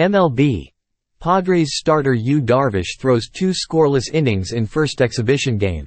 MLB. Padres starter Yu Darvish throws two scoreless innings in first exhibition game.